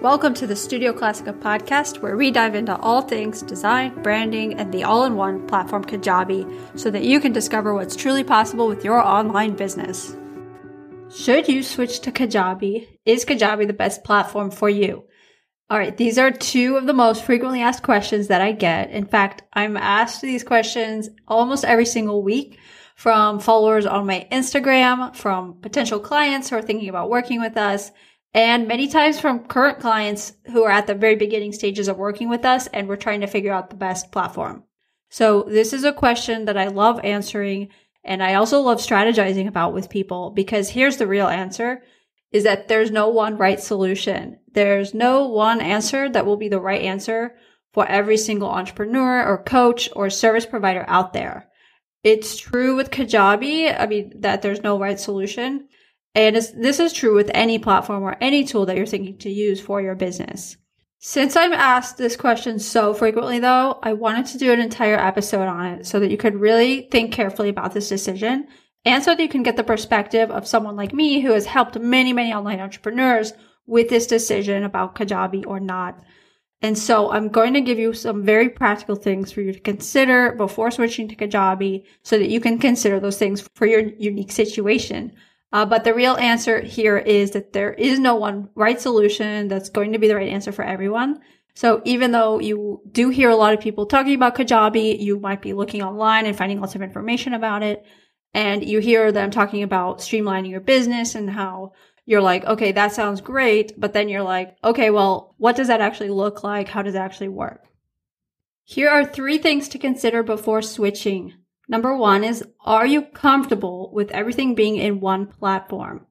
Welcome to the Studio Classica podcast, where we dive into all things design, branding, and the all in one platform Kajabi so that you can discover what's truly possible with your online business. Should you switch to Kajabi? Is Kajabi the best platform for you? All right, these are two of the most frequently asked questions that I get. In fact, I'm asked these questions almost every single week from followers on my Instagram, from potential clients who are thinking about working with us, and many times from current clients who are at the very beginning stages of working with us and we're trying to figure out the best platform. So this is a question that I love answering and I also love strategizing about with people because here's the real answer is that there's no one right solution. There's no one answer that will be the right answer for every single entrepreneur or coach or service provider out there. It's true with Kajabi. I mean, that there's no right solution. And this is true with any platform or any tool that you're thinking to use for your business. Since I'm asked this question so frequently though, I wanted to do an entire episode on it so that you could really think carefully about this decision and so that you can get the perspective of someone like me who has helped many, many online entrepreneurs with this decision about Kajabi or not. And so I'm going to give you some very practical things for you to consider before switching to Kajabi so that you can consider those things for your unique situation. Uh, but the real answer here is that there is no one right solution that's going to be the right answer for everyone. So even though you do hear a lot of people talking about Kajabi, you might be looking online and finding lots of information about it and you hear them talking about streamlining your business and how you're like, okay, that sounds great. But then you're like, okay, well, what does that actually look like? How does it actually work? Here are three things to consider before switching. Number one is, are you comfortable with everything being in one platform?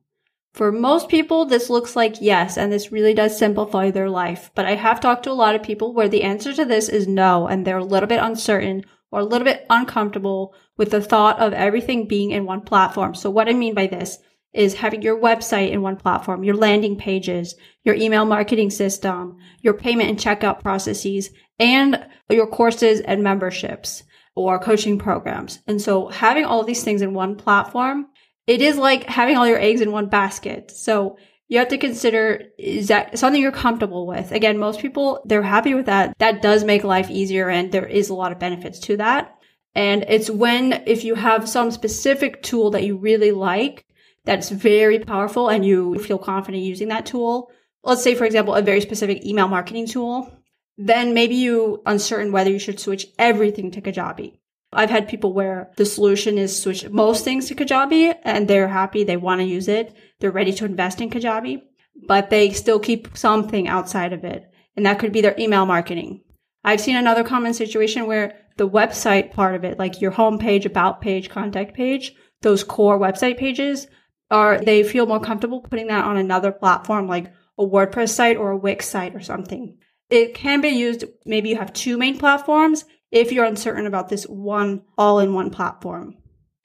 For most people, this looks like yes, and this really does simplify their life. But I have talked to a lot of people where the answer to this is no, and they're a little bit uncertain or a little bit uncomfortable with the thought of everything being in one platform. So what I mean by this is having your website in one platform, your landing pages, your email marketing system, your payment and checkout processes, and your courses and memberships or coaching programs. And so having all these things in one platform, it is like having all your eggs in one basket. So you have to consider is that something you're comfortable with? Again, most people, they're happy with that. That does make life easier and there is a lot of benefits to that. And it's when, if you have some specific tool that you really like, that's very powerful and you feel confident using that tool. Let's say, for example, a very specific email marketing tool. Then maybe you uncertain whether you should switch everything to Kajabi. I've had people where the solution is switch most things to Kajabi and they're happy. They want to use it. They're ready to invest in Kajabi, but they still keep something outside of it. And that could be their email marketing. I've seen another common situation where the website part of it, like your homepage, about page, contact page, those core website pages are, they feel more comfortable putting that on another platform like a WordPress site or a Wix site or something. It can be used, maybe you have two main platforms if you're uncertain about this one all in one platform.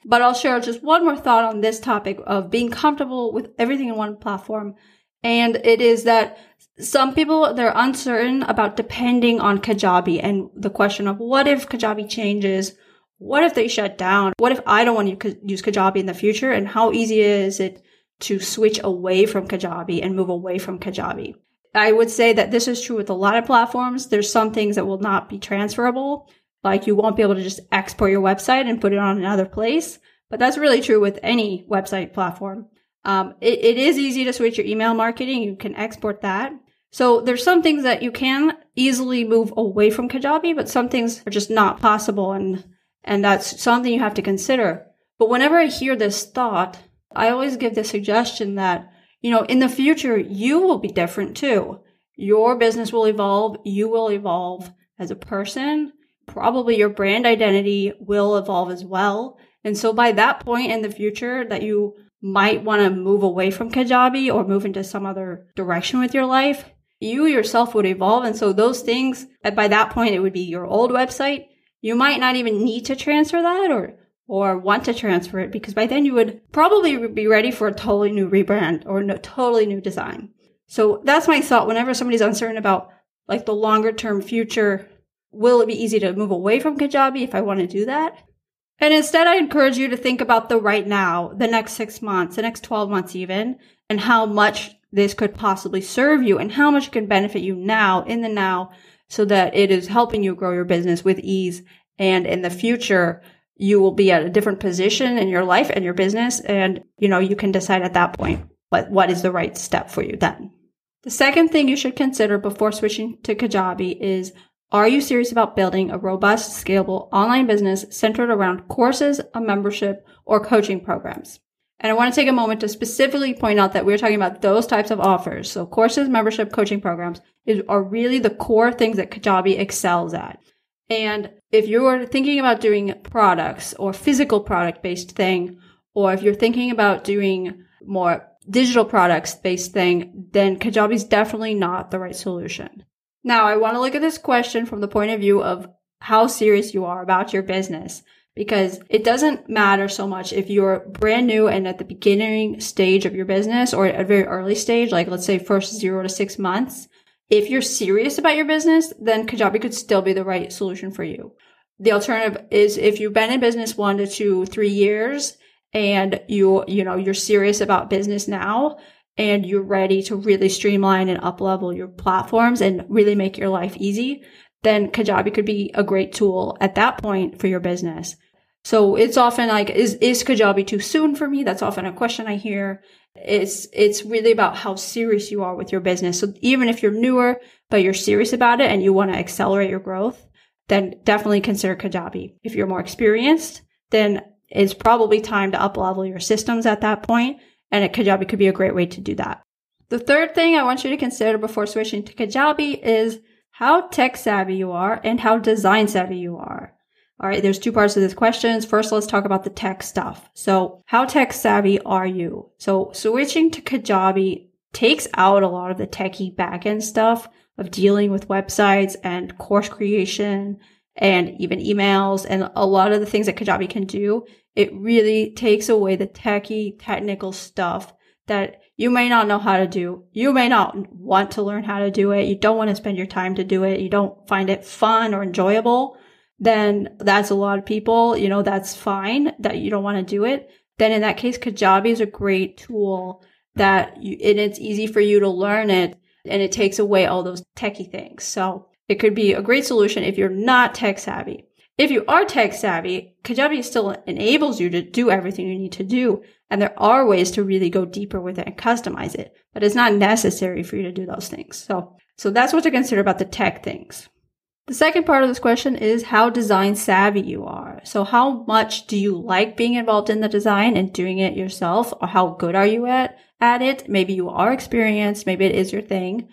But I'll share just one more thought on this topic of being comfortable with everything in one platform. And it is that some people, they're uncertain about depending on Kajabi and the question of what if Kajabi changes? What if they shut down? What if I don't want to use Kajabi in the future? And how easy is it to switch away from Kajabi and move away from Kajabi? I would say that this is true with a lot of platforms. There's some things that will not be transferable. Like you won't be able to just export your website and put it on another place. But that's really true with any website platform. Um, it, it is easy to switch your email marketing. You can export that. So there's some things that you can easily move away from Kajabi, but some things are just not possible. And, and that's something you have to consider. But whenever I hear this thought, I always give the suggestion that you know, in the future, you will be different too. Your business will evolve. You will evolve as a person. Probably your brand identity will evolve as well. And so by that point in the future that you might want to move away from Kajabi or move into some other direction with your life, you yourself would evolve. And so those things, by that point, it would be your old website. You might not even need to transfer that or or want to transfer it because by then you would probably be ready for a totally new rebrand or a totally new design. So that's my thought whenever somebody's uncertain about like the longer term future. Will it be easy to move away from Kajabi if I want to do that? And instead, I encourage you to think about the right now, the next six months, the next 12 months even, and how much this could possibly serve you and how much it can benefit you now in the now so that it is helping you grow your business with ease. And in the future, you will be at a different position in your life and your business. And, you know, you can decide at that point what, what is the right step for you then. The second thing you should consider before switching to Kajabi is are you serious about building a robust, scalable online business centered around courses, a membership, or coaching programs? And I want to take a moment to specifically point out that we're talking about those types of offers. So courses, membership, coaching programs is, are really the core things that Kajabi excels at. And if you're thinking about doing products or physical product based thing, or if you're thinking about doing more digital products based thing, then Kajabi is definitely not the right solution. Now, I want to look at this question from the point of view of how serious you are about your business because it doesn't matter so much if you're brand new and at the beginning stage of your business or at a very early stage, like let's say first zero to six months. If you're serious about your business, then Kajabi could still be the right solution for you. The alternative is if you've been in business one to two, three years and you, you know, you're serious about business now and you're ready to really streamline and up level your platforms and really make your life easy, then Kajabi could be a great tool at that point for your business. So it's often like, is, is Kajabi too soon for me? That's often a question I hear. It's, it's really about how serious you are with your business. So even if you're newer, but you're serious about it and you want to accelerate your growth, then definitely consider Kajabi. If you're more experienced, then it's probably time to up level your systems at that point, and Kajabi could be a great way to do that. The third thing I want you to consider before switching to Kajabi is how tech savvy you are and how design savvy you are. All right, there's two parts to this question. First, let's talk about the tech stuff. So, how tech savvy are you? So, switching to Kajabi takes out a lot of the techie backend stuff of dealing with websites and course creation and even emails and a lot of the things that Kajabi can do, it really takes away the techie technical stuff that you may not know how to do. You may not want to learn how to do it. You don't want to spend your time to do it. You don't find it fun or enjoyable. Then that's a lot of people, you know, that's fine that you don't want to do it. Then in that case, Kajabi is a great tool that you, and it's easy for you to learn it and it takes away all those techie things. So it could be a great solution if you're not tech savvy. If you are tech savvy, Kajabi still enables you to do everything you need to do. And there are ways to really go deeper with it and customize it, but it's not necessary for you to do those things. So, so that's what to consider about the tech things. The second part of this question is how design savvy you are. So how much do you like being involved in the design and doing it yourself or how good are you at, at it? Maybe you are experienced. Maybe it is your thing.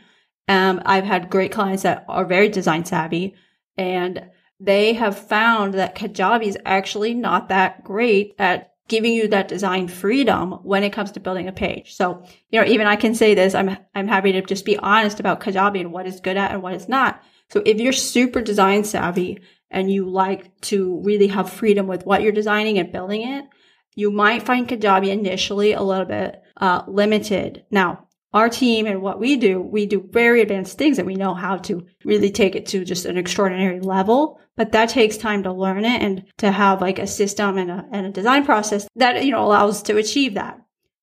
Um, I've had great clients that are very design savvy and they have found that Kajabi is actually not that great at giving you that design freedom when it comes to building a page. So, you know, even I can say this, I'm, I'm happy to just be honest about Kajabi and what it's good at and what it's not. So if you're super design savvy and you like to really have freedom with what you're designing and building it, you might find Kajabi initially a little bit uh, limited. Now, our team and what we do, we do very advanced things and we know how to really take it to just an extraordinary level. But that takes time to learn it and to have like a system and a, and a design process that, you know, allows to achieve that.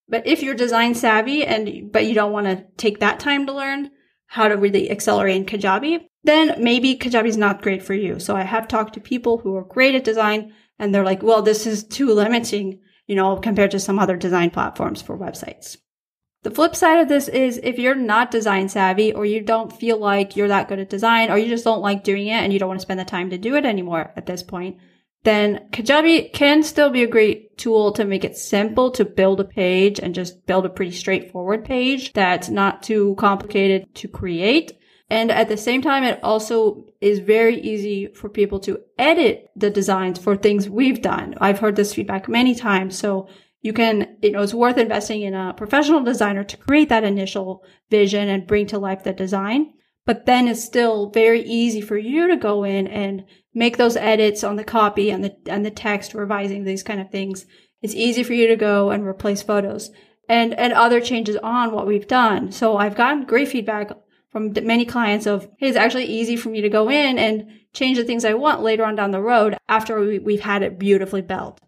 But if you're design savvy and, but you don't want to take that time to learn how to really accelerate in Kajabi, then maybe Kajabi is not great for you. So I have talked to people who are great at design and they're like, well, this is too limiting, you know, compared to some other design platforms for websites. The flip side of this is if you're not design savvy or you don't feel like you're that good at design or you just don't like doing it and you don't want to spend the time to do it anymore at this point, then Kajabi can still be a great tool to make it simple to build a page and just build a pretty straightforward page that's not too complicated to create. And at the same time, it also is very easy for people to edit the designs for things we've done. I've heard this feedback many times. So you can, you know, it's worth investing in a professional designer to create that initial vision and bring to life the design. But then it's still very easy for you to go in and make those edits on the copy and the, and the text, revising these kind of things. It's easy for you to go and replace photos and, and other changes on what we've done. So I've gotten great feedback from many clients of, it's actually easy for me to go in and change the things I want later on down the road after we, we've had it beautifully built.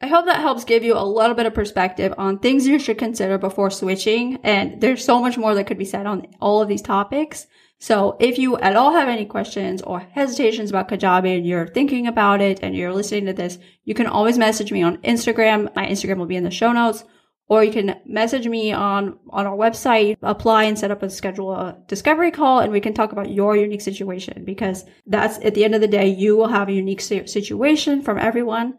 I hope that helps give you a little bit of perspective on things you should consider before switching. And there's so much more that could be said on all of these topics. So if you at all have any questions or hesitations about Kajabi and you're thinking about it and you're listening to this, you can always message me on Instagram. My Instagram will be in the show notes or you can message me on, on our website, apply and set up a schedule a discovery call and we can talk about your unique situation because that's at the end of the day, you will have a unique situation from everyone.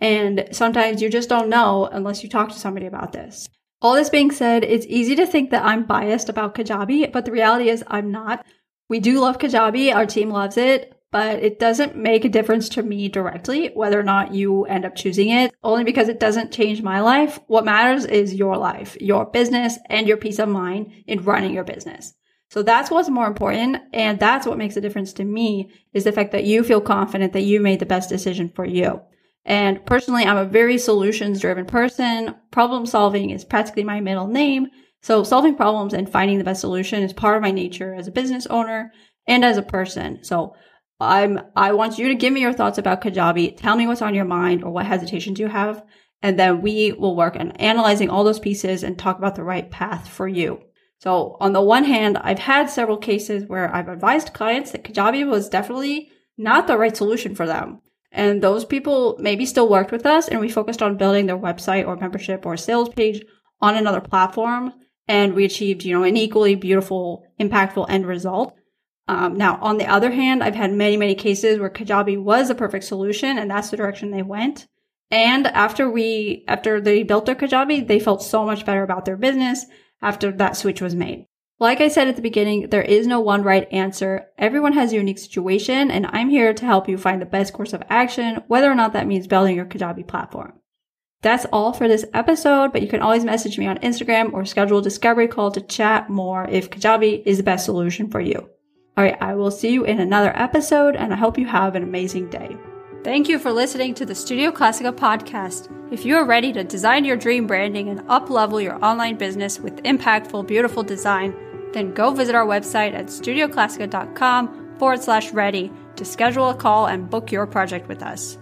And sometimes you just don't know unless you talk to somebody about this. All this being said, it's easy to think that I'm biased about Kajabi, but the reality is I'm not. We do love Kajabi. Our team loves it but it doesn't make a difference to me directly whether or not you end up choosing it, only because it doesn't change my life. What matters is your life, your business, and your peace of mind in running your business. So that's what's more important. And that's what makes a difference to me is the fact that you feel confident that you made the best decision for you. And personally, I'm a very solutions driven person. Problem solving is practically my middle name. So solving problems and finding the best solution is part of my nature as a business owner and as a person. So I'm, I want you to give me your thoughts about Kajabi. Tell me what's on your mind or what hesitations you have. And then we will work on analyzing all those pieces and talk about the right path for you. So on the one hand, I've had several cases where I've advised clients that Kajabi was definitely not the right solution for them. And those people maybe still worked with us and we focused on building their website or membership or sales page on another platform. And we achieved, you know, an equally beautiful, impactful end result. Um, now, on the other hand, I've had many, many cases where Kajabi was a perfect solution and that's the direction they went. And after we, after they built their Kajabi, they felt so much better about their business after that switch was made. Like I said at the beginning, there is no one right answer. Everyone has a unique situation and I'm here to help you find the best course of action, whether or not that means building your Kajabi platform. That's all for this episode, but you can always message me on Instagram or schedule a discovery call to chat more if Kajabi is the best solution for you. All right, I will see you in another episode, and I hope you have an amazing day. Thank you for listening to the Studio Classica podcast. If you are ready to design your dream branding and uplevel your online business with impactful, beautiful design, then go visit our website at studioclassica.com forward slash ready to schedule a call and book your project with us.